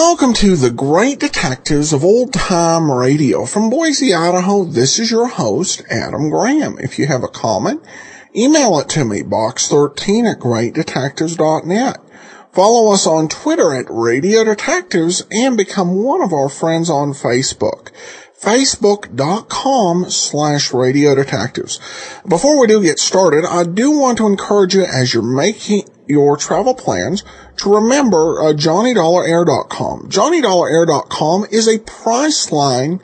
Welcome to the Great Detectives of Old Time Radio. From Boise, Idaho, this is your host, Adam Graham. If you have a comment, email it to me, box13 at greatdetectives.net. Follow us on Twitter at Radio Detectives and become one of our friends on Facebook. Facebook.com slash Radio Detectives. Before we do get started, I do want to encourage you as you're making your travel plans to remember uh, JohnnyDollarAir.com. JohnnyDollarAir.com is a Priceline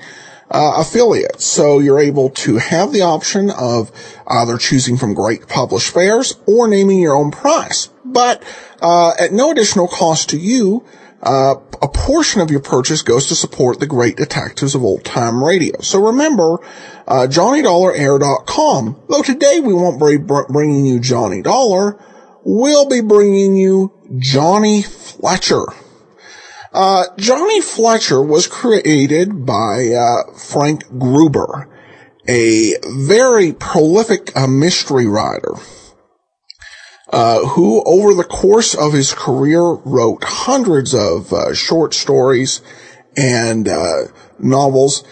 uh, affiliate. So you're able to have the option of either choosing from great published fares or naming your own price. But uh, at no additional cost to you, uh, a portion of your purchase goes to support the great detectives of old time radio. So remember, uh, JohnnyDollarAir.com. Though today we won't be bringing you Johnny Dollar, we'll be bringing you Johnny Fletcher. Uh, Johnny Fletcher was created by uh, Frank Gruber, a very prolific uh, mystery writer, uh, who over the course of his career wrote hundreds of uh, short stories and uh, novels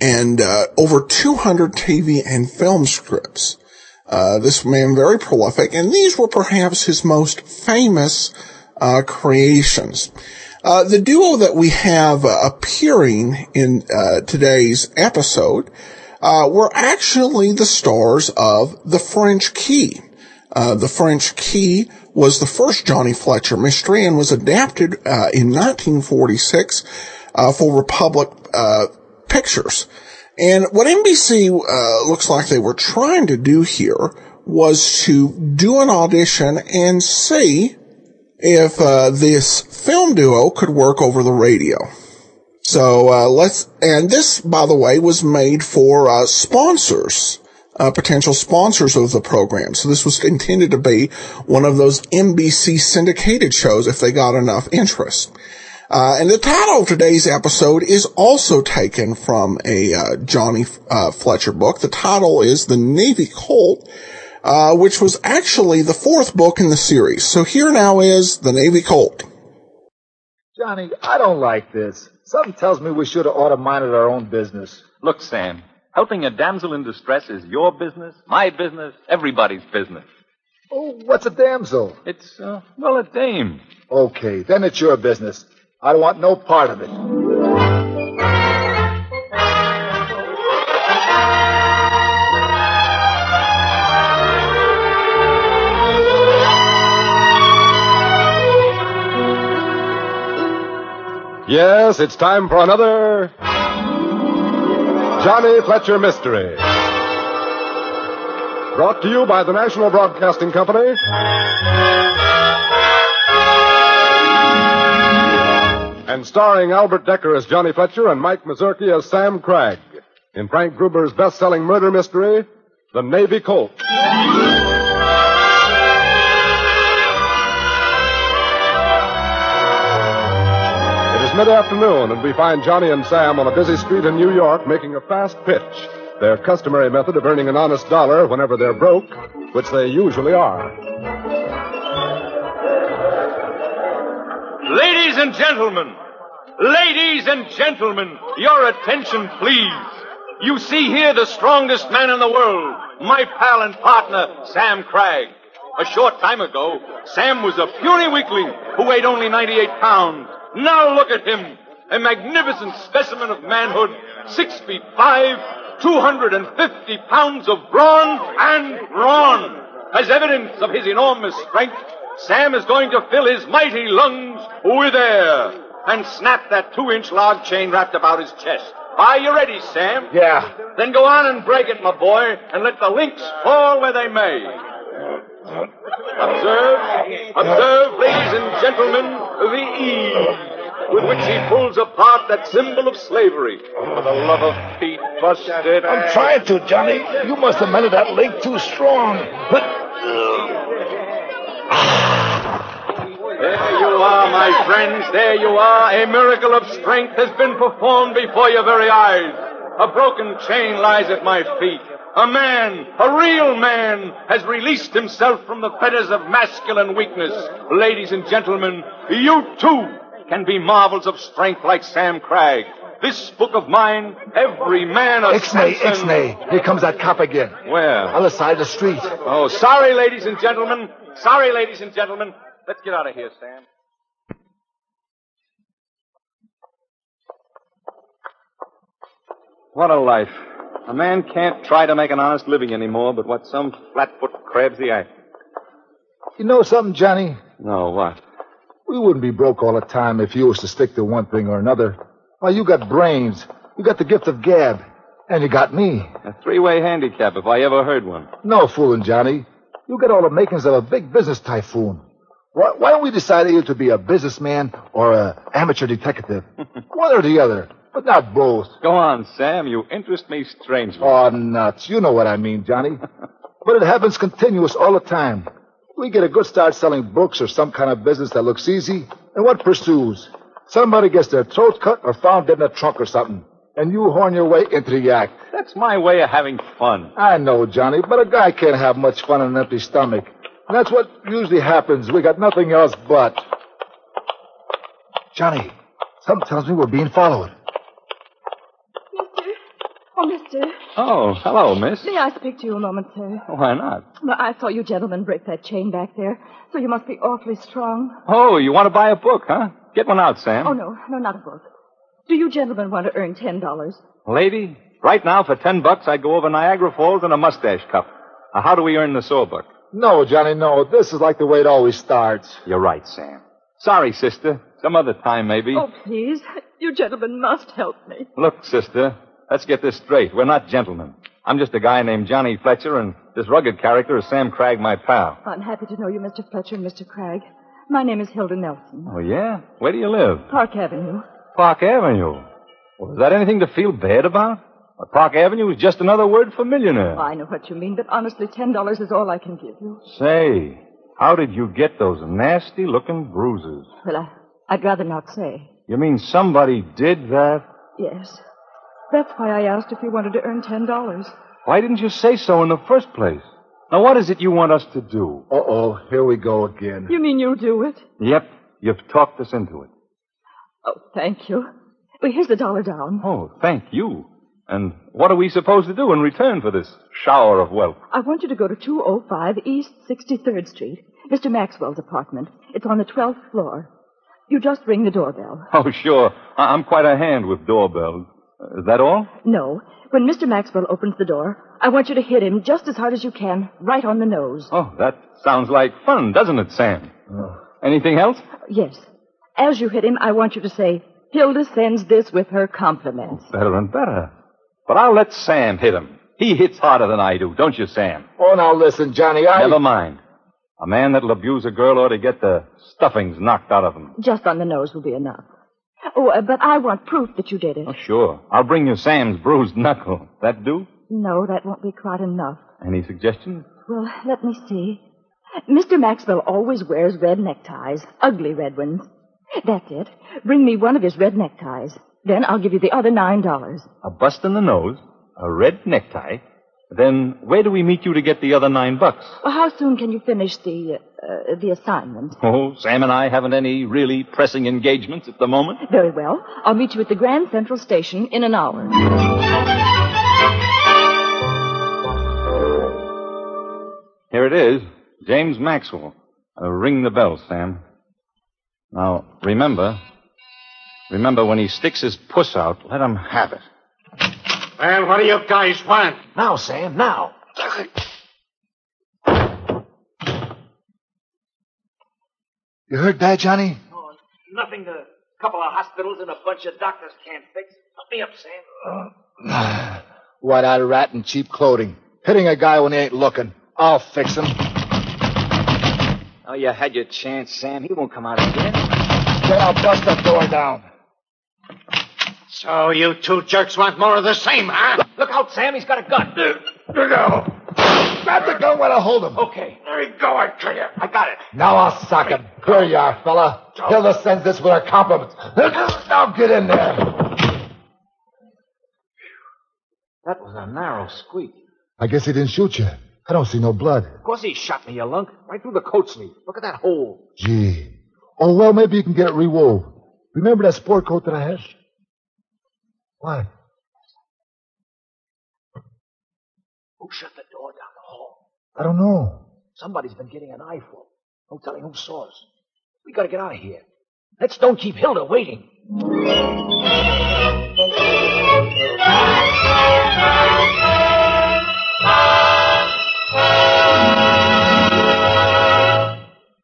and over 200 TV and film scripts. Uh, this man very prolific, and these were perhaps his most famous uh, creations. Uh, the duo that we have uh, appearing in uh, today's episode were actually the stars of The French Key. the French Key was the first Johnny Fletcher mystery and was adapted in 1946 for Republic Pictures. And what NBC uh, looks like they were trying to do here was to do an audition and see if uh, this film duo could work over the radio. So uh, let's, and this, by the way, was made for uh, sponsors, uh, potential sponsors of the program. So this was intended to be one of those NBC syndicated shows if they got enough interest. Uh, and the title of today's episode is also taken from a uh, Johnny uh, Fletcher book. The title is The Navy Colt, uh, which was actually the fourth book in the series. So here now is The Navy Colt. Johnny, I don't like this. Something tells me we should have ought to minded our own business. Look, Sam, helping a damsel in distress is your business, my business, everybody's business. Oh, what's a damsel? It's, uh, well, a dame. Okay, then it's your business. I don't want no part of it. Yes, it's time for another Johnny Fletcher Mystery. Brought to you by the National Broadcasting Company and starring Albert Dekker as Johnny Fletcher and Mike Mazurki as Sam Cragg in Frank Gruber's best-selling murder mystery, The Navy Colt. It is mid-afternoon, and we find Johnny and Sam on a busy street in New York making a fast pitch, their customary method of earning an honest dollar whenever they're broke, which they usually are. Ladies and gentlemen, ladies and gentlemen, your attention, please. You see here the strongest man in the world, my pal and partner, Sam Cragg. A short time ago, Sam was a puny weakling who weighed only 98 pounds. Now look at him, a magnificent specimen of manhood, six feet five, 250 pounds of brawn and brawn. As evidence of his enormous strength, Sam is going to fill his mighty lungs with air and snap that two inch log chain wrapped about his chest. Are you ready, Sam? Yeah. Then go on and break it, my boy, and let the links fall where they may. Observe, observe, ladies and gentlemen, the ease, with which he pulls apart that symbol of slavery. For the love of Pete, bust it. I'm trying to, Johnny. You must have melted that link too strong. But. There you are, my friends. There you are. A miracle of strength has been performed before your very eyes. A broken chain lies at my feet. A man, a real man, has released himself from the fetters of masculine weakness. Ladies and gentlemen, you too can be marvels of strength like Sam Cragg. This book of mine, every man of Ixnay, and- Ixnay. Here comes that cop again. Where? Other side of the street. Oh, sorry, ladies and gentlemen. Sorry, ladies and gentlemen. Let's get out of here, Sam. What a life. A man can't try to make an honest living anymore, but what some flatfoot crabs the act. You know something, Johnny? No, what? We wouldn't be broke all the time if you was to stick to one thing or another. Why, you got brains. You got the gift of gab. And you got me. A three-way handicap, if I ever heard one. No fooling, Johnny. You got all the makings of a big business typhoon. Why, why don't we decide either to be a businessman or a amateur detective? one or the other, but not both. Go on, Sam. You interest me strangely. Oh, nuts. You know what I mean, Johnny. but it happens continuous all the time. We get a good start selling books or some kind of business that looks easy, and what pursues? Somebody gets their throat cut or found dead in a trunk or something, and you horn your way into the act. That's my way of having fun. I know, Johnny, but a guy can't have much fun on an empty stomach. And that's what usually happens. We got nothing else but. Johnny, something tells me we're being followed. Mister? Oh, mister. Oh, hello, miss. May I speak to you a moment, sir? Why not? Well, I saw you gentlemen break that chain back there, so you must be awfully strong. Oh, you want to buy a book, huh? Get one out, Sam. Oh, no, no, not a book. Do you gentlemen want to earn ten dollars? Lady, right now for ten bucks I'd go over Niagara Falls in a mustache cup. Now, how do we earn the sawbuck? No, Johnny, no. This is like the way it always starts. You're right, Sam. Sorry, sister. Some other time, maybe. Oh, please. You gentlemen must help me. Look, sister, let's get this straight. We're not gentlemen. I'm just a guy named Johnny Fletcher, and this rugged character is Sam Cragg, my pal. I'm happy to know you, Mr. Fletcher and Mr. Cragg. My name is Hilda Nelson. Oh, yeah? Where do you live? Park Avenue. Park Avenue. Well, is that anything to feel bad about? Well, Park Avenue is just another word for millionaire. I know what you mean, but honestly, ten dollars is all I can give you. Say, how did you get those nasty looking bruises? Well, I, I'd rather not say. You mean somebody did that? Yes. That's why I asked if you wanted to earn ten dollars. Why didn't you say so in the first place? Now, what is it you want us to do? Uh oh, here we go again. You mean you'll do it? Yep, you've talked us into it. Oh, thank you. Well, here's the dollar down. Oh, thank you. And what are we supposed to do in return for this shower of wealth? I want you to go to 205 East 63rd Street, Mr. Maxwell's apartment. It's on the 12th floor. You just ring the doorbell. Oh, sure. I- I'm quite a hand with doorbells. Uh, is that all? No, when Mr. Maxwell opens the door, I want you to hit him just as hard as you can, right on the nose. Oh, that sounds like fun, doesn't it, Sam? Anything else? Yes. As you hit him, I want you to say, Hilda sends this with her compliments. Better and better. But I'll let Sam hit him. He hits harder than I do, don't you, Sam? Oh, now listen, Johnny, I. Never mind. A man that'll abuse a girl ought to get the stuffings knocked out of him. Just on the nose will be enough. Oh, uh, but I want proof that you did it. Oh, sure. I'll bring you Sam's bruised knuckle. That do? No, that won't be quite enough. Any suggestions? Well, let me see. Mr. Maxwell always wears red neckties, ugly red ones. That's it. Bring me one of his red neckties. Then I'll give you the other nine dollars. A bust in the nose, a red necktie. Then where do we meet you to get the other nine bucks? Well, how soon can you finish the uh, the assignment? Oh, Sam and I haven't any really pressing engagements at the moment. Very well. I'll meet you at the Grand Central Station in an hour. Here it is. James Maxwell. Uh, ring the bell, Sam. Now, remember, remember when he sticks his puss out, let him have it. Well, what do you guys want? Now, Sam, now. You heard that, Johnny? Oh, nothing a couple of hospitals and a bunch of doctors can't fix. Help me up, Sam. What out of rat and cheap clothing. Hitting a guy when he ain't looking. I'll fix him. Oh, you had your chance, Sam. He won't come out again. Then I'll bust the door down. So you two jerks want more of the same, huh? Look out, Sam. He's got a gun. Uh, uh, no. Grab the gun while I hold him. Okay. There you go, I tell you. I got it. Now I'll sock him. Here you are, fella. Hilda sends this with her compliments. Now get in there. That was a narrow squeak. I guess he didn't shoot you. I don't see no blood. Of course he shot me, you lunk. Right through the coat sleeve. Look at that hole. Gee. Oh, well, maybe you can get it rewove. Remember that sport coat that I had? What? Who shut the door down the hall? I don't know. Somebody's been getting an eyeful. No telling who saw us. We gotta get out of here. Let's don't keep Hilda waiting.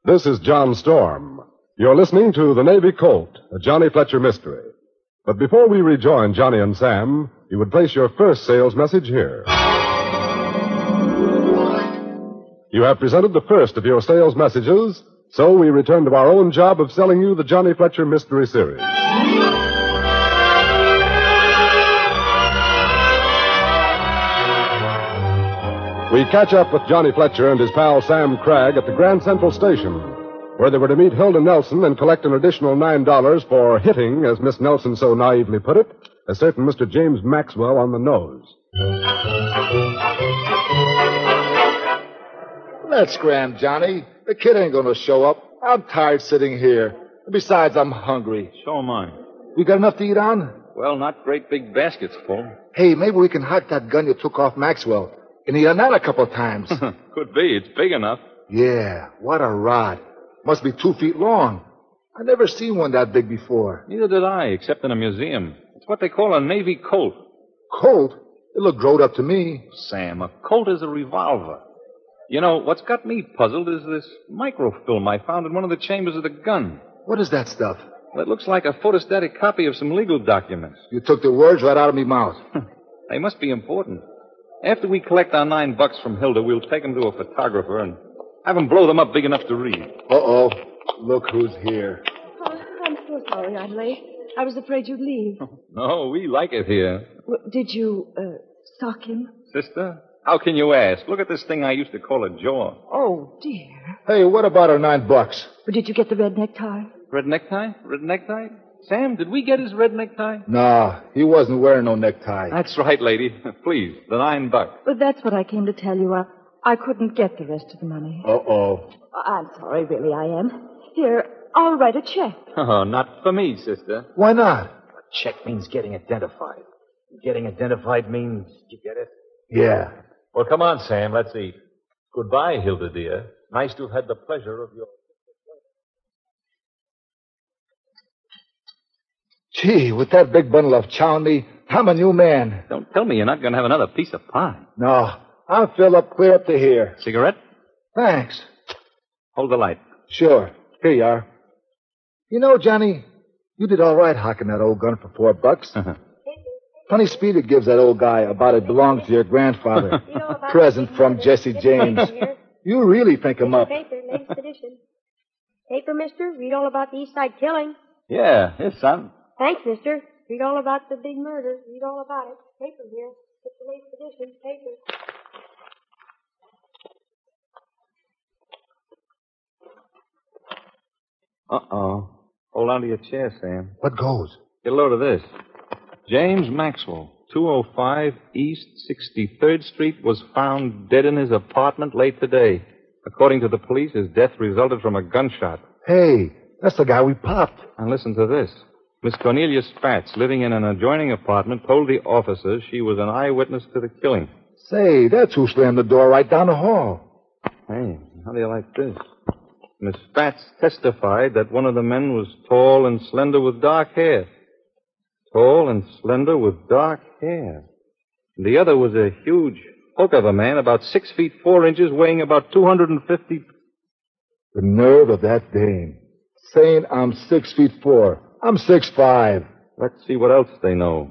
This is John Storm. You're listening to The Navy Colt, a Johnny Fletcher mystery. But before we rejoin Johnny and Sam, you would place your first sales message here. You have presented the first of your sales messages, so we return to our own job of selling you the Johnny Fletcher Mystery Series. We catch up with Johnny Fletcher and his pal Sam Cragg at the Grand Central Station, where they were to meet Hilda Nelson and collect an additional $9 for hitting, as Miss Nelson so naively put it, a certain Mr. James Maxwell on the nose. Let's scram, Johnny. The kid ain't gonna show up. I'm tired sitting here. Besides, I'm hungry. So am I. You got enough to eat on? Well, not great big baskets full. Hey, maybe we can hike that gun you took off Maxwell. And he done that a couple of times. Could be. It's big enough. yeah, what a rod. Must be two feet long. I never seen one that big before. Neither did I, except in a museum. It's what they call a Navy Colt. Colt? It looked growed up to me. Sam, a Colt is a revolver. You know, what's got me puzzled is this microfilm I found in one of the chambers of the gun. What is that stuff? Well, it looks like a photostatic copy of some legal documents. You took the words right out of me mouth. They must be important. After we collect our nine bucks from Hilda, we'll take them to a photographer and have him blow them up big enough to read. Uh-oh. Look who's here. Oh, I'm so sorry I'm late. I was afraid you'd leave. No, we like it here. Well, did you, uh, sock him? Sister, how can you ask? Look at this thing I used to call a jaw. Oh, dear. Hey, what about our nine bucks? But did you get the red necktie? Red necktie? Red necktie? Sam, did we get his red necktie? Nah, he wasn't wearing no necktie. That's right, lady. Please, the nine bucks. Well, that's what I came to tell you. I, I couldn't get the rest of the money. Uh-oh. I'm sorry, really, I am. Here, I'll write a check. Oh, not for me, sister. Why not? A check means getting identified. Getting identified means, you get it? Yeah. Well, come on, Sam. Let's eat. Goodbye, Hilda, dear. Nice to have had the pleasure of your. Gee, with that big bundle of chow in me, I'm a new man. Don't tell me you're not going to have another piece of pie. No, I'm fill up clear up to here. Cigarette? Thanks. Hold the light. Sure. Here you are. You know, Johnny, you did all right hocking that old gun for four bucks. Uh-huh. Funny speed it gives that old guy about it belongs to your grandfather. Present from Jesse James. You really think him up. Paper, latest edition. Paper, mister. Read all about the East Side killing. Yeah, his son. Thanks, mister. Read all about the big murder. Read all about it. Paper here. It's the latest edition. Paper. Uh-oh. Hold on to your chair, Sam. What goes? Get a load of this. James Maxwell, 205 East 63rd Street, was found dead in his apartment late today. According to the police, his death resulted from a gunshot. Hey, that's the guy we popped. And listen to this. Miss Cornelia Spatz, living in an adjoining apartment, told the officers she was an eyewitness to the killing. Say, that's who slammed the door right down the hall. Hey, how do you like this? Miss Spatz testified that one of the men was tall and slender with dark hair. Tall and slender with dark hair. And the other was a huge hulk of a man, about six feet four inches, weighing about 250. The nerve of that dame. Saying I'm six feet four. I'm six five. Let's see what else they know.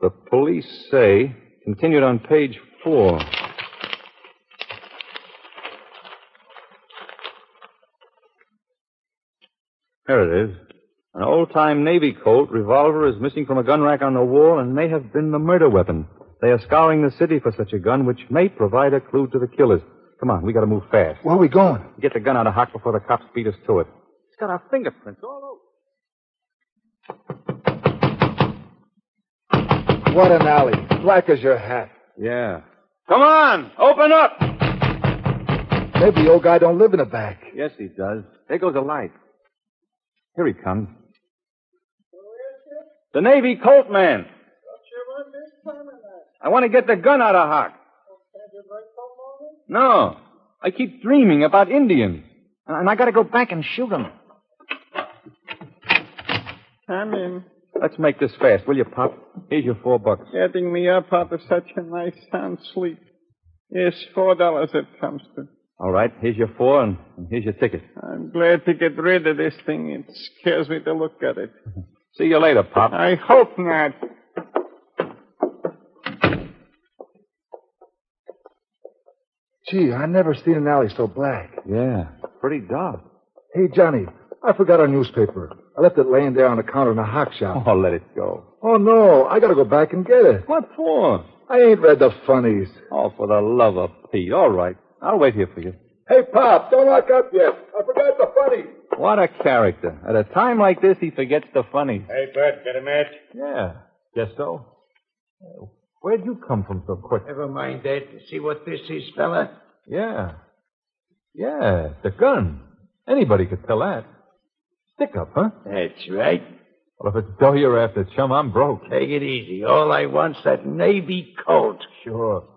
The police say, continued on page four. Here it is. An old-time Navy Colt revolver is missing from a gun rack on the wall and may have been the murder weapon. They are scouring the city for such a gun, which may provide a clue to the killers. Come on, we gotta move fast. Where are we going? Get the gun out of Hock before the cops beat us to it. It's got our fingerprints all over. What an alley. Black as your hat. Yeah. Come on, open up! Maybe the old guy don't live in the back. Yes, he does. There goes a light. Here he comes. The Navy Colt man. I want to get the gun out of Hock. No. I keep dreaming about Indians. And I gotta go back and shoot them. Come in. Let's make this fast, will you, Pop? Here's your four bucks. Getting me up out of such a nice sound sleep. Yes, four dollars it comes to. All right, here's your four, and, and here's your ticket. I'm glad to get rid of this thing. It scares me to look at it. See you later, Pop. I hope not. Gee, I never seen an alley so black. Yeah, pretty dark. Hey, Johnny, I forgot our newspaper. I left it laying there on the counter in the hock shop. Oh, let it go. Oh, no. I gotta go back and get it. What for? I ain't read the funnies. Oh, for the love of Pete. All right. I'll wait here for you. Hey, Pop, don't lock up yet. I forgot the funny. What a character. At a time like this, he forgets the funny. Hey, Bert, get a match? Yeah, guess so. Where'd you come from so quick? Never mind that. See what this is, fella? Yeah. Yeah, the gun. Anybody could tell that. Stick up, huh? That's right. Well, if it's dough you're after, chum, I'm broke. Take it easy. All I want's that Navy Colt. Sure.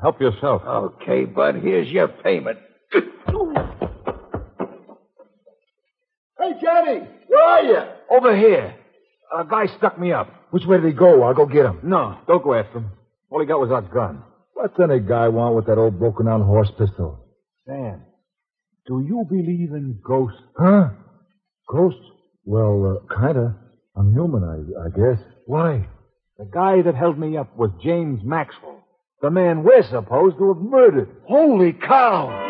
Help yourself. Okay, bud, here's your payment. Hey, Johnny, where are you? Over here. A guy stuck me up. Which way did he go? I'll go get him. No, don't go after him. All he got was our gun. What's any guy want with that old broken down horse pistol? Sam, do you believe in ghosts? Huh? Ghosts? Well, uh, kinda. I'm human, I, I guess. Why? The guy that held me up was James Maxwell. The man we're supposed to have murdered. Holy cow!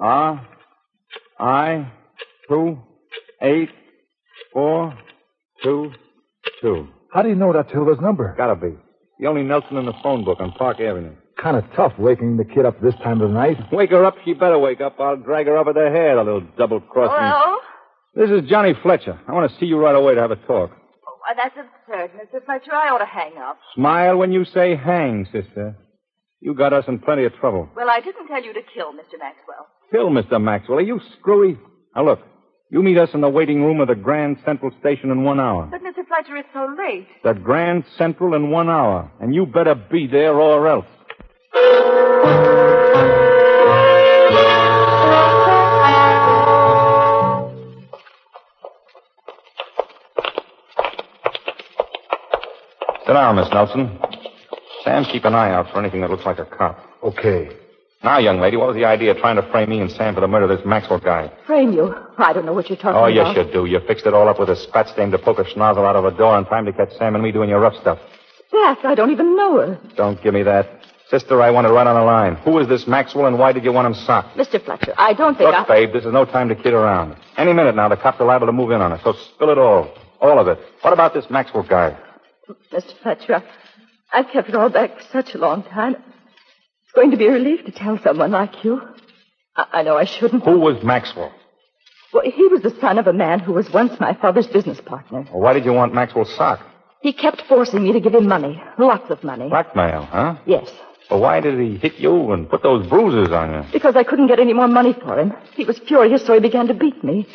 Ah, R I two eight four two two. How do you know that's Hilda's number? Gotta be. The only Nelson in the phone book on Park Avenue. Kind of tough waking the kid up this time of the night. Wake her up. She better wake up. I'll drag her up at the head, a little double crossing. Hello? This is Johnny Fletcher. I want to see you right away to have a talk. Oh, that's absurd, Mr. Fletcher. I ought to hang up. Smile when you say hang, sister. You got us in plenty of trouble. Well, I didn't tell you to kill Mr. Maxwell. Kill Mr. Maxwell. Are you screwy? Now look, you meet us in the waiting room of the Grand Central Station in one hour. But, Mr. Fletcher, it's so late. The Grand Central in one hour. And you better be there or else. Sit down, Miss Nelson. Sam, keep an eye out for anything that looks like a cop. Okay. Now, young lady, what was the idea of trying to frame me and Sam for the murder of this Maxwell guy? Frame you. I don't know what you're talking Oh, about. Oh, yes, you do. You fixed it all up with a spat stain to poke a schnozzle out of a door in time to catch Sam and me doing your rough stuff. That, I don't even know her. Don't give me that. Sister, I want to run on the line. Who is this Maxwell and why did you want him socked? Mr. Fletcher, I don't think Look, I... babe, this is no time to kid around. Any minute now, the cops are liable to move in on us, so spill it all. All of it. What about this Maxwell guy? Mr. Fletcher, I- I've kept it all back for such a long time. It's going to be a relief to tell someone like you. I, I know I shouldn't. Who was Maxwell? Well, he was the son of a man who was once my father's business partner. Well, why did you want Maxwell's sock? He kept forcing me to give him money. Lots of money. Blackmail, huh? Yes. Well, why did he hit you and put those bruises on you? Because I couldn't get any more money for him. He was furious, so he began to beat me.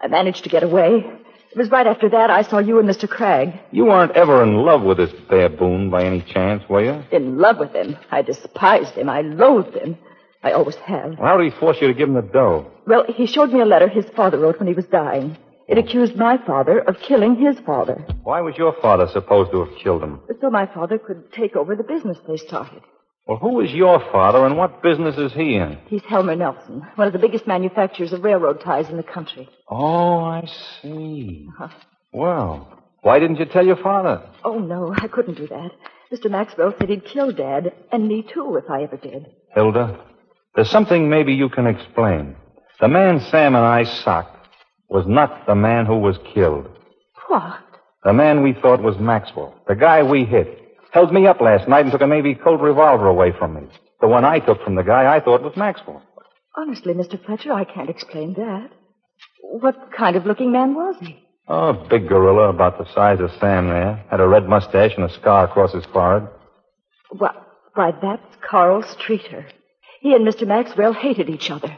I managed to get away. It was right after that I saw you and Mr. Cragg. You weren't ever in love with this baboon by any chance, were you? In love with him. I despised him. I loathed him. I always have. Well, how did he force you to give him the dough? Well, he showed me a letter his father wrote when he was dying. It oh. accused my father of killing his father. Why was your father supposed to have killed him? So my father could take over the business they started. Well, who is your father and what business is he in? He's Helmer Nelson, one of the biggest manufacturers of railroad ties in the country. Oh, I see. Uh-huh. Well, why didn't you tell your father? Oh, no, I couldn't do that. Mr. Maxwell said he'd kill Dad, and me too, if I ever did. Hilda, there's something maybe you can explain. The man Sam and I socked was not the man who was killed. What? The man we thought was Maxwell. The guy we hit. Held me up last night and took a Navy Colt revolver away from me. The one I took from the guy I thought was Maxwell. Honestly, Mr. Fletcher, I can't explain that. What kind of looking man was he? Oh, big gorilla about the size of Sam there. Had a red mustache and a scar across his forehead. Why, why, that's Carl Streeter. He and Mr. Maxwell hated each other.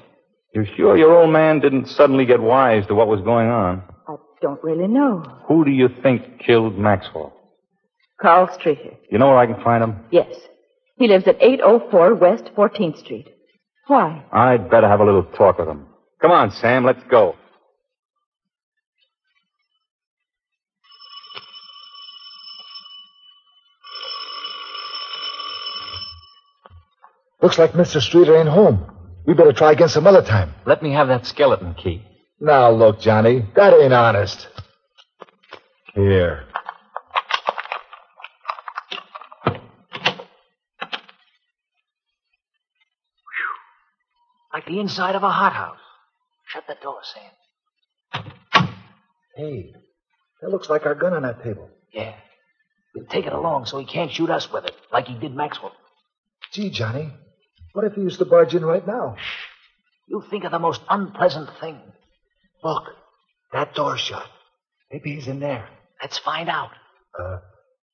You sure your old man didn't suddenly get wise to what was going on? I don't really know. Who do you think killed Maxwell? Carl Streeter. You know where I can find him? Yes. He lives at 804 West 14th Street. Why? I'd better have a little talk with him. Come on, Sam, let's go. Looks like Mr. Streeter ain't home. We better try again some other time. Let me have that skeleton key. Now, look, Johnny, that ain't honest. Here. Like the inside of a hothouse. Shut the door, Sam. Hey, that looks like our gun on that table. Yeah. We'll take it along so he can't shoot us with it, like he did Maxwell. Gee, Johnny, what if he used to barge in right now? Shh. You think of the most unpleasant thing. Look, that door's shut. Maybe he's in there. Let's find out. Uh,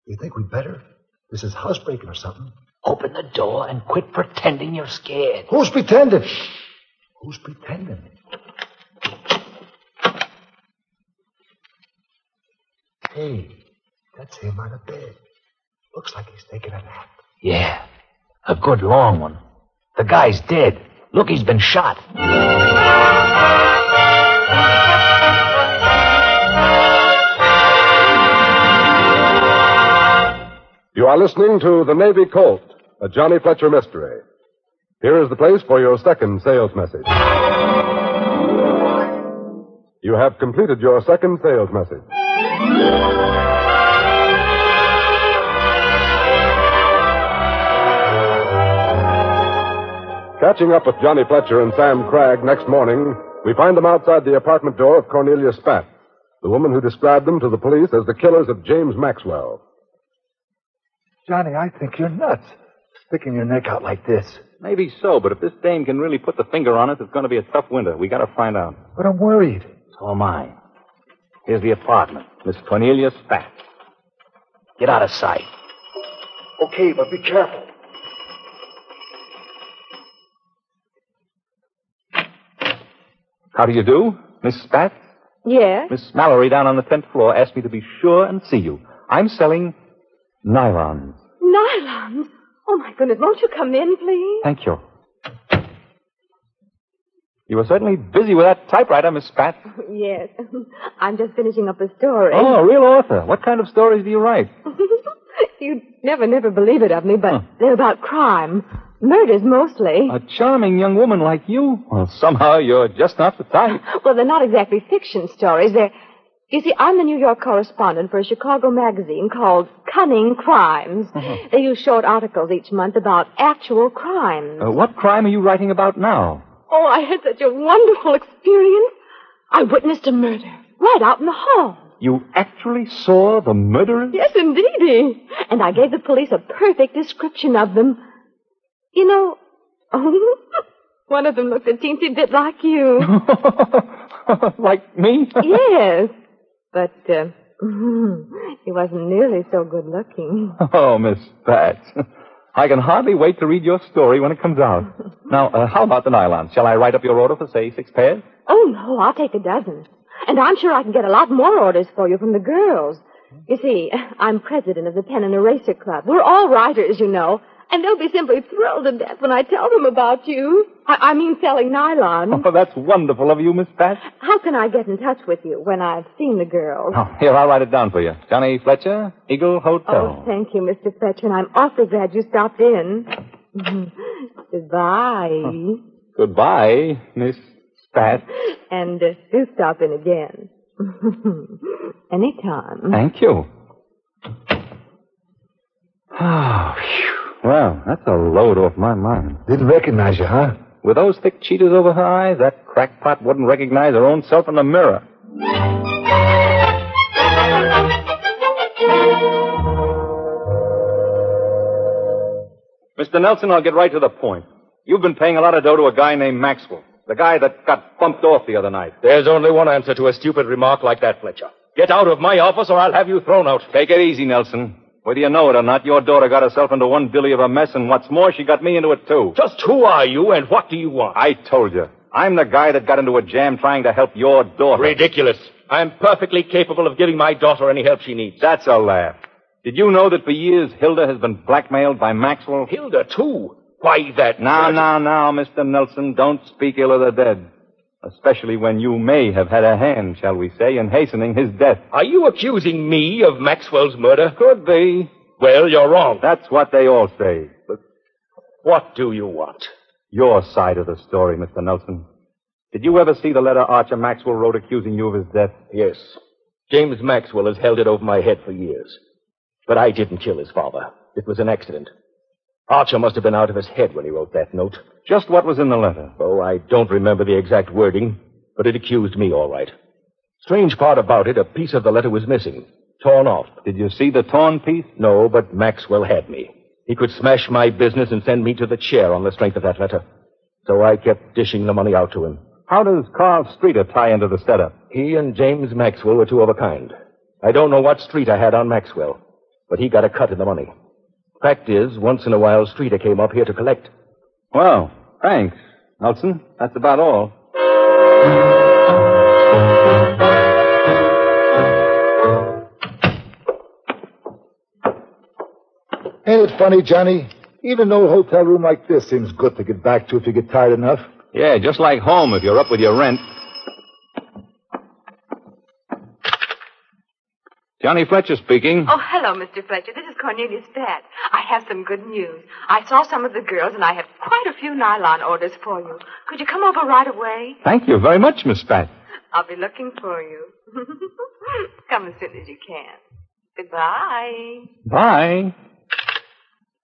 you think we'd better? This is housebreaking or something. Open the door and quit pretending you're scared. Who's pretending? Who's pretending? Hey, that's him on the bed. Looks like he's taking a nap. Yeah. A good long one. The guy's dead. Look, he's been shot. You are listening to The Navy Colt, a Johnny Fletcher mystery. Here is the place for your second sales message. You have completed your second sales message. Catching up with Johnny Fletcher and Sam Cragg next morning, we find them outside the apartment door of Cornelia Spat, the woman who described them to the police as the killers of James Maxwell. Johnny, I think you're nuts. Sticking your neck out like this. Maybe so, but if this dame can really put the finger on it, it's going to be a tough winter. We got to find out. But I'm worried. So am I. Here's the apartment. Miss Cornelia Spat. Get out of sight. Okay, but be careful. How do you do, Miss Spat? Yes? Miss Mallory down on the tenth floor asked me to be sure and see you. I'm selling nylons. Nylons? Oh, my goodness. Won't you come in, please? Thank you. You were certainly busy with that typewriter, Miss Spat. Yes. I'm just finishing up a story. Oh, a real author. What kind of stories do you write? You'd never, never believe it of me, but they're about crime. Murders mostly. A charming young woman like you? Well, somehow you're just not the type. Well, they're not exactly fiction stories. They're. You see, I'm the New York correspondent for a Chicago magazine called Cunning Crimes. They use short articles each month about actual crimes. Uh, what crime are you writing about now? Oh, I had such a wonderful experience. I witnessed a murder right out in the hall. You actually saw the murderers? Yes, indeedy. And I gave the police a perfect description of them. You know, oh, one of them looked a teensy bit like you. like me? yes. But uh, he wasn't nearly so good looking. Oh, Miss Pat. I can hardly wait to read your story when it comes out. Now, uh, how about the nylon? Shall I write up your order for, say, six pairs? Oh, no, I'll take a dozen. And I'm sure I can get a lot more orders for you from the girls. You see, I'm president of the Pen and Eraser Club. We're all writers, you know. And they'll be simply thrilled to death when I tell them about you. I, I mean selling nylon. Oh, that's wonderful of you, Miss Pat. How can I get in touch with you when I've seen the girls? Oh, here, I'll write it down for you. Johnny Fletcher, Eagle Hotel. Oh, thank you, Mr. Fletcher, and I'm awfully glad you stopped in. Goodbye. Goodbye, Miss Pat. And uh, do stop in again. Anytime. Thank you. Oh, phew. Well, that's a load off my mind. Didn't recognize you, huh? With those thick cheaters over her eyes, that crackpot wouldn't recognize her own self in the mirror. Mr. Nelson, I'll get right to the point. You've been paying a lot of dough to a guy named Maxwell. The guy that got bumped off the other night. There's only one answer to a stupid remark like that, Fletcher. Get out of my office or I'll have you thrown out. Take it easy, Nelson. Whether you know it or not, your daughter got herself into one billy of a mess, and what's more, she got me into it too. Just who are you and what do you want? I told you. I'm the guy that got into a jam trying to help your daughter. Ridiculous. I'm perfectly capable of giving my daughter any help she needs. That's a laugh. Did you know that for years Hilda has been blackmailed by Maxwell? Hilda, too? Why, that... Now, now, now, Mr. Nelson, don't speak ill of the dead. Especially when you may have had a hand, shall we say, in hastening his death. Are you accusing me of Maxwell's murder? Could be. Well, you're wrong. That's what they all say. But what do you want? Your side of the story, Mr. Nelson. Did you ever see the letter Archer Maxwell wrote accusing you of his death? Yes. James Maxwell has held it over my head for years. But I didn't kill his father. It was an accident. Archer must have been out of his head when he wrote that note. Just what was in the letter? Oh, I don't remember the exact wording, but it accused me all right. Strange part about it, a piece of the letter was missing. Torn off. Did you see the torn piece? No, but Maxwell had me. He could smash my business and send me to the chair on the strength of that letter. So I kept dishing the money out to him. How does Carl Streeter tie into the setup? He and James Maxwell were two of a kind. I don't know what street I had on Maxwell, but he got a cut in the money. Fact is, once in a while, Streeter came up here to collect. Well, thanks, Nelson. That's about all. Ain't it funny, Johnny? Even an old hotel room like this seems good to get back to if you get tired enough. Yeah, just like home if you're up with your rent. Johnny Fletcher speaking. Oh, hello, Mr. Fletcher. This is Cornelia Spat. I have some good news. I saw some of the girls, and I have quite a few nylon orders for you. Could you come over right away? Thank you very much, Miss Spat. I'll be looking for you. come as soon as you can. Goodbye. Bye.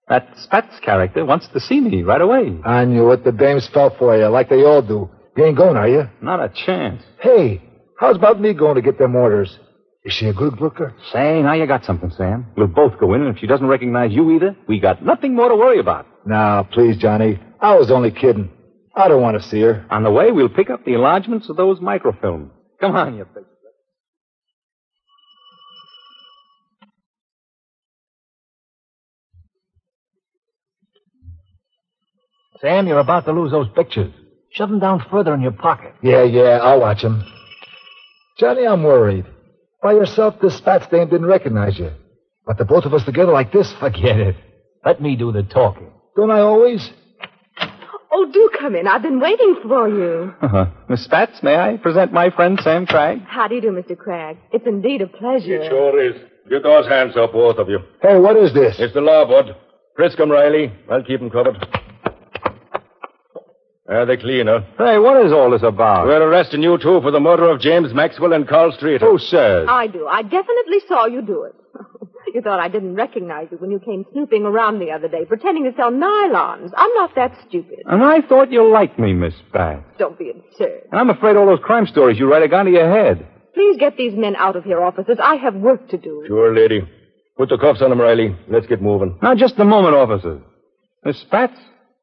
That Spats character wants to see me right away. I knew it. The dames fell for you, like they all do. You ain't going, are you? Not a chance. Hey, how's about me going to get them orders? Is she a good looker? Say, now you got something, Sam. We'll both go in, and if she doesn't recognize you either, we got nothing more to worry about. Now, please, Johnny. I was only kidding. I don't want to see her. On the way, we'll pick up the enlargements of those microfilms. Come on, you big. Sam, you're about to lose those pictures. Shove them down further in your pocket. Yeah, yeah, I'll watch them. Johnny, I'm worried. By yourself, this Spats dame didn't recognize you. But the both of us together like this, Forget it. Let me do the talking. don't I always? Oh, do come in. I've been waiting for you. Uh-huh. Miss Spats, may I present my friend Sam Cragg? How do you do, Mr. Cragg? It's indeed a pleasure. It sure is. Get those hands up, both of you. Hey, what is this? It's the law, Bud. Frisk 'em, Riley. I'll keep 'em covered. Uh, there they clean, huh? Hey, what is all this about? We're arresting you two for the murder of James Maxwell and Carl Streeter. Who says? I do. I definitely saw you do it. you thought I didn't recognize you when you came snooping around the other day, pretending to sell nylons. I'm not that stupid. And I thought you liked me, Miss Spats. Don't be absurd. And I'm afraid all those crime stories you write have gone to your head. Please get these men out of here, officers. I have work to do. Sure, lady. Put the cuffs on them, Riley. Let's get moving. Now, just a moment, officers. Miss Spats,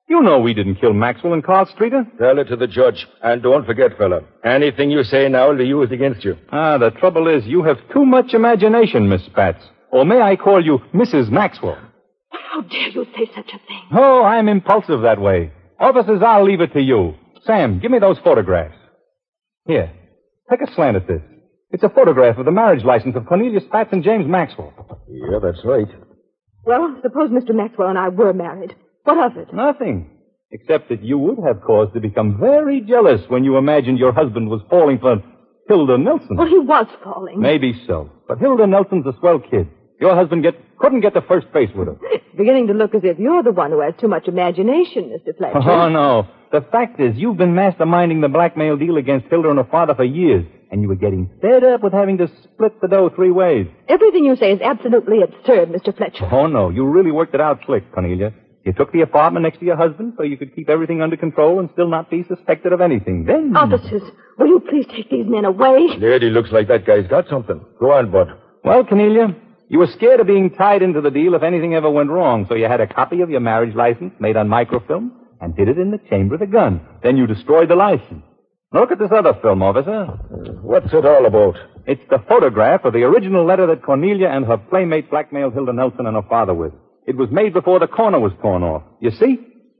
you know we didn't kill Maxwell and Carl Streeter. Tell it to the judge. And don't forget, fella, anything you say now will be used against you. Ah, the trouble is you have too much imagination, Miss Spatz. Or may I call you Mrs. Maxwell? How dare you say such a thing? Oh, I'm impulsive that way. Officers, I'll leave it to you. Sam, give me those photographs. Here, take a slant at this. It's a photograph of the marriage license of Cornelia Spatz and James Maxwell. Yeah, that's right. Well, suppose Mr. Maxwell and I were married. What of it? Nothing. Except that you would have cause to become very jealous when you imagined your husband was falling for Hilda Nelson. Well, he was falling. Maybe so. But Hilda Nelson's a swell kid. Your husband get, couldn't get the first base with her. It's beginning to look as if you're the one who has too much imagination, Mr. Fletcher. Oh, no. The fact is, you've been masterminding the blackmail deal against Hilda and her father for years, and you were getting fed up with having to split the dough three ways. Everything you say is absolutely absurd, Mr. Fletcher. Oh, no. You really worked it out slick, Cornelia. You took the apartment next to your husband so you could keep everything under control and still not be suspected of anything. Then. Oh, Officers, will you please take these men away? Lady, looks like that guy's got something. Go on, Bud. Well, Cornelia, you were scared of being tied into the deal if anything ever went wrong, so you had a copy of your marriage license made on microfilm and did it in the chamber of the gun. Then you destroyed the license. Look at this other film, officer. Uh, what's it all about? It's the photograph of the original letter that Cornelia and her playmate blackmailed Hilda Nelson and her father with. It was made before the corner was torn off. You see?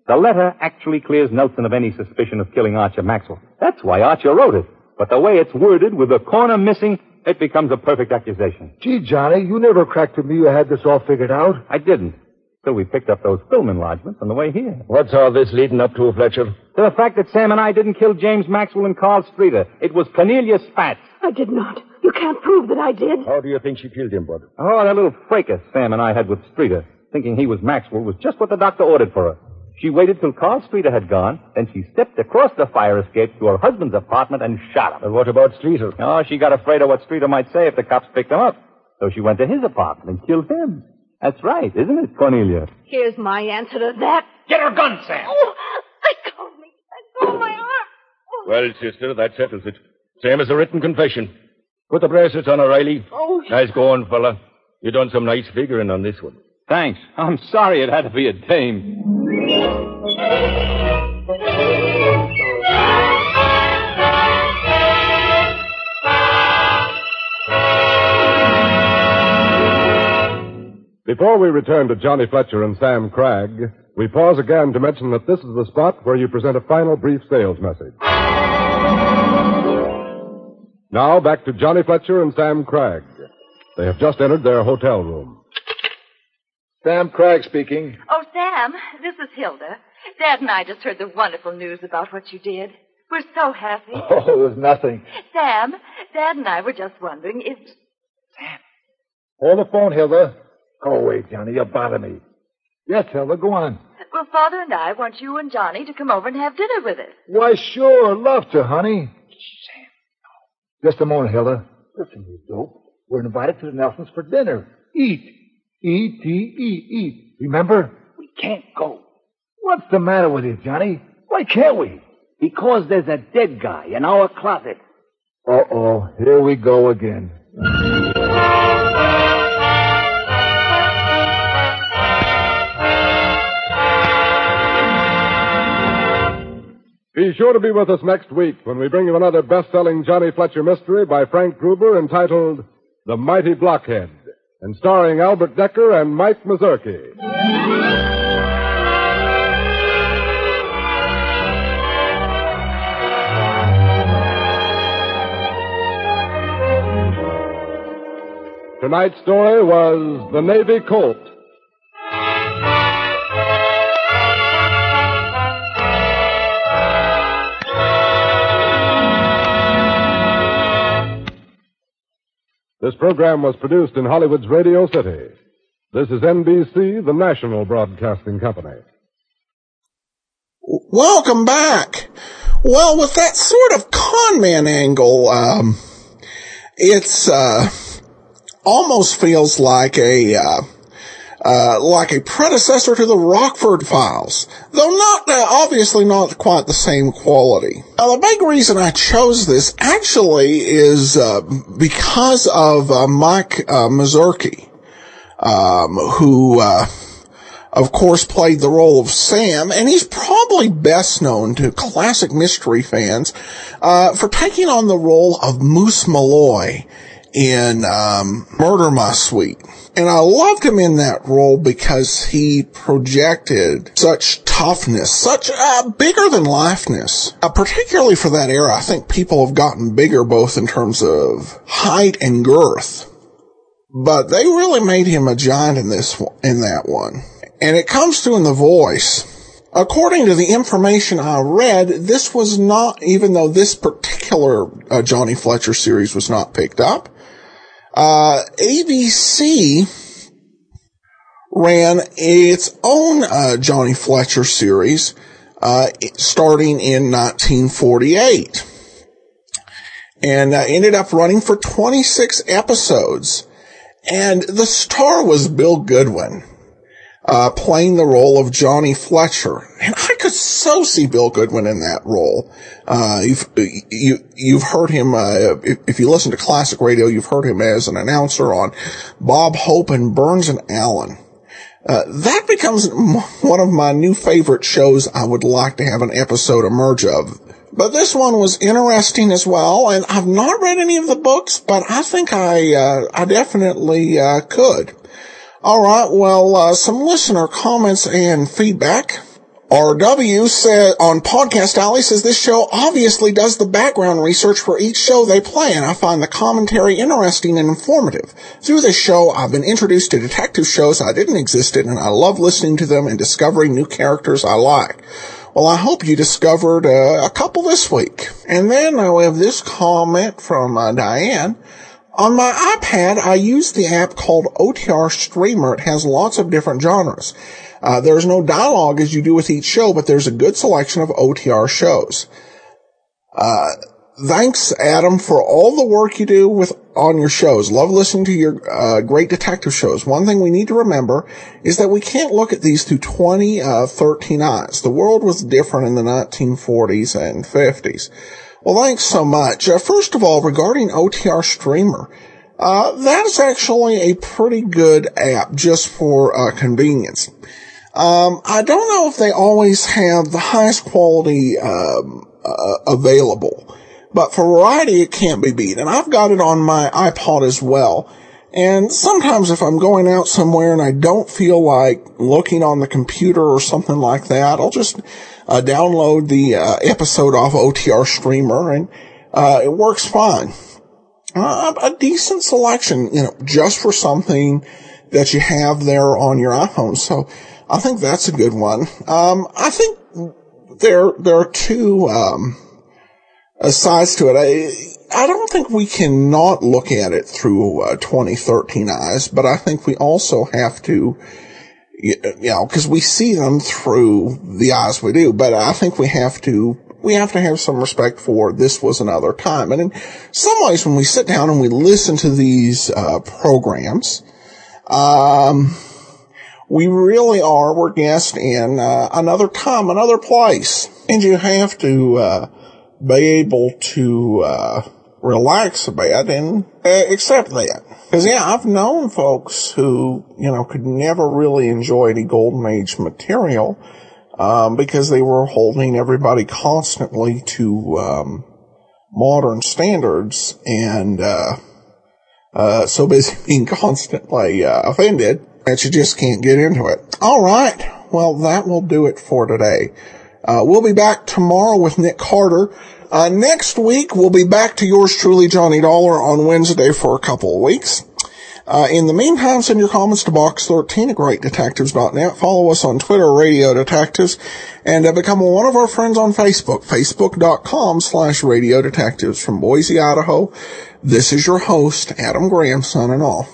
The letter actually clears Nelson of any suspicion of killing Archer Maxwell. That's why Archer wrote it. But the way it's worded, with the corner missing, it becomes a perfect accusation. Gee, Johnny, you never cracked to me you had this all figured out. I didn't. Till we picked up those film enlargements on the way here. What's all this leading up to, Fletcher? To the fact that Sam and I didn't kill James Maxwell and Carl Streeter. It was Cornelia Spatz. I did not. You can't prove that I did. How do you think she killed him, Bud? Oh, that little fracas Sam and I had with Streeter, thinking he was Maxwell, was just what the doctor ordered for her. She waited till Carl Streeter had gone, then she stepped across the fire escape to her husband's apartment and shot him. And what about Streeter? Oh, she got afraid of what Streeter might say if the cops picked him up. So she went to his apartment and killed him. That's right, isn't it, Cornelia? Here's my answer to that. Get her gun, Sam. Oh, let go of me. Let go my arm. Oh. Well, sister, that settles it. Same as a written confession. Put the bracelets on, O'Reilly. Oh. Nice going, fella. You done some nice figuring on this one. Thanks. I'm sorry it had to be a dame. Before we return to Johnny Fletcher and Sam Cragg, we pause again to mention that this is the spot where you present a final brief sales message. Now back to Johnny Fletcher and Sam Cragg. They have just entered their hotel room. Sam Cragg speaking. Oh, Sam, this is Hilda. Dad and I just heard the wonderful news about what you did. We're so happy. Oh, it was nothing. Sam, Dad and I were just wondering if. Sam. Hold the phone, Hilda. Go away, Johnny. You bother me. Yes, Hilda, go on. Well, Father and I want you and Johnny to come over and have dinner with us. Why, sure. Love to, honey. Sam. no. Just a moment, Hilda. Listen, you dope. We're invited to the Nelsons for dinner. Eat. E-T-E, eat. Remember? We can't go. What's the matter with you, Johnny? Why can't we? Because there's a dead guy in our closet. Uh-oh. Here we go again. Be sure to be with us next week when we bring you another best-selling Johnny Fletcher mystery by Frank Gruber entitled The Mighty Blockhead and starring Albert Dekker and Mike Mazurki. Tonight's story was The Navy Colt. This program was produced in Hollywood's Radio City. This is NBC, the national broadcasting company. Welcome back. Well, with that sort of conman angle, um, it's, uh, almost feels like a, uh, uh, like a predecessor to the Rockford Files, though not uh, obviously not quite the same quality. Now, the big reason I chose this actually is uh, because of uh, Mike uh, Mazurki, um, who, uh, of course, played the role of Sam, and he's probably best known to classic mystery fans uh, for taking on the role of Moose Malloy in um, Murder My Sweet. And I loved him in that role because he projected such toughness, such uh, bigger than lifeness. Uh, particularly for that era, I think people have gotten bigger both in terms of height and girth. But they really made him a giant in this in that one. And it comes through in the voice. According to the information I read, this was not, even though this particular uh, Johnny Fletcher series was not picked up, uh, ABC ran its own uh, Johnny Fletcher series uh, starting in 1948 and uh, ended up running for 26 episodes. And the star was Bill Goodwin. Uh, playing the role of Johnny Fletcher. And I could so see Bill Goodwin in that role. Uh, you've, you, you've heard him, uh, if, if, you listen to classic radio, you've heard him as an announcer on Bob Hope and Burns and Allen. Uh, that becomes one of my new favorite shows I would like to have an episode emerge of. But this one was interesting as well, and I've not read any of the books, but I think I, uh, I definitely, uh, could. Alright, well, uh, some listener comments and feedback. RW said on Podcast Alley says this show obviously does the background research for each show they play, and I find the commentary interesting and informative. Through this show, I've been introduced to detective shows I didn't exist in, and I love listening to them and discovering new characters I like. Well, I hope you discovered uh, a couple this week. And then I have this comment from uh, Diane. On my iPad, I use the app called OTR Streamer. It has lots of different genres. Uh, there's no dialogue as you do with each show, but there's a good selection of OTR shows. Uh, thanks, Adam, for all the work you do with on your shows. Love listening to your uh, great detective shows. One thing we need to remember is that we can't look at these through 2013 uh, eyes. The world was different in the 1940s and 50s. Well, thanks so much. Uh, first of all, regarding OTR Streamer, uh, that is actually a pretty good app just for uh, convenience. Um, I don't know if they always have the highest quality um, uh, available, but for variety, it can't be beat. And I've got it on my iPod as well. And sometimes if I'm going out somewhere and I don't feel like looking on the computer or something like that, I'll just uh, download the uh, episode off OTR Streamer, and uh, it works fine. Uh, a decent selection, you know, just for something that you have there on your iPhone. So I think that's a good one. Um, I think there, there are two, um, uh, sides to it. I, I don't think we cannot look at it through uh, 2013 eyes, but I think we also have to, you know, because we see them through the eyes we do, but I think we have to we have to have some respect for this was another time. And in some ways, when we sit down and we listen to these uh, programs, um, we really are, we're guests in uh, another time, another place. And you have to uh, be able to uh, relax a bit and uh, accept that. Because, yeah, I've known folks who, you know, could never really enjoy any Golden Age material um, because they were holding everybody constantly to um, modern standards and uh, uh, so busy being constantly uh, offended that you just can't get into it. All right. Well, that will do it for today. Uh, we'll be back tomorrow with Nick Carter. Uh, next week, we'll be back to yours truly, Johnny Dollar, on Wednesday for a couple of weeks. Uh, in the meantime, send your comments to box13 at greatdetectives.net. Follow us on Twitter, Radio Detectives, and uh, become one of our friends on Facebook, facebook.com slash Radio Detectives. From Boise, Idaho, this is your host, Adam Graham, and all.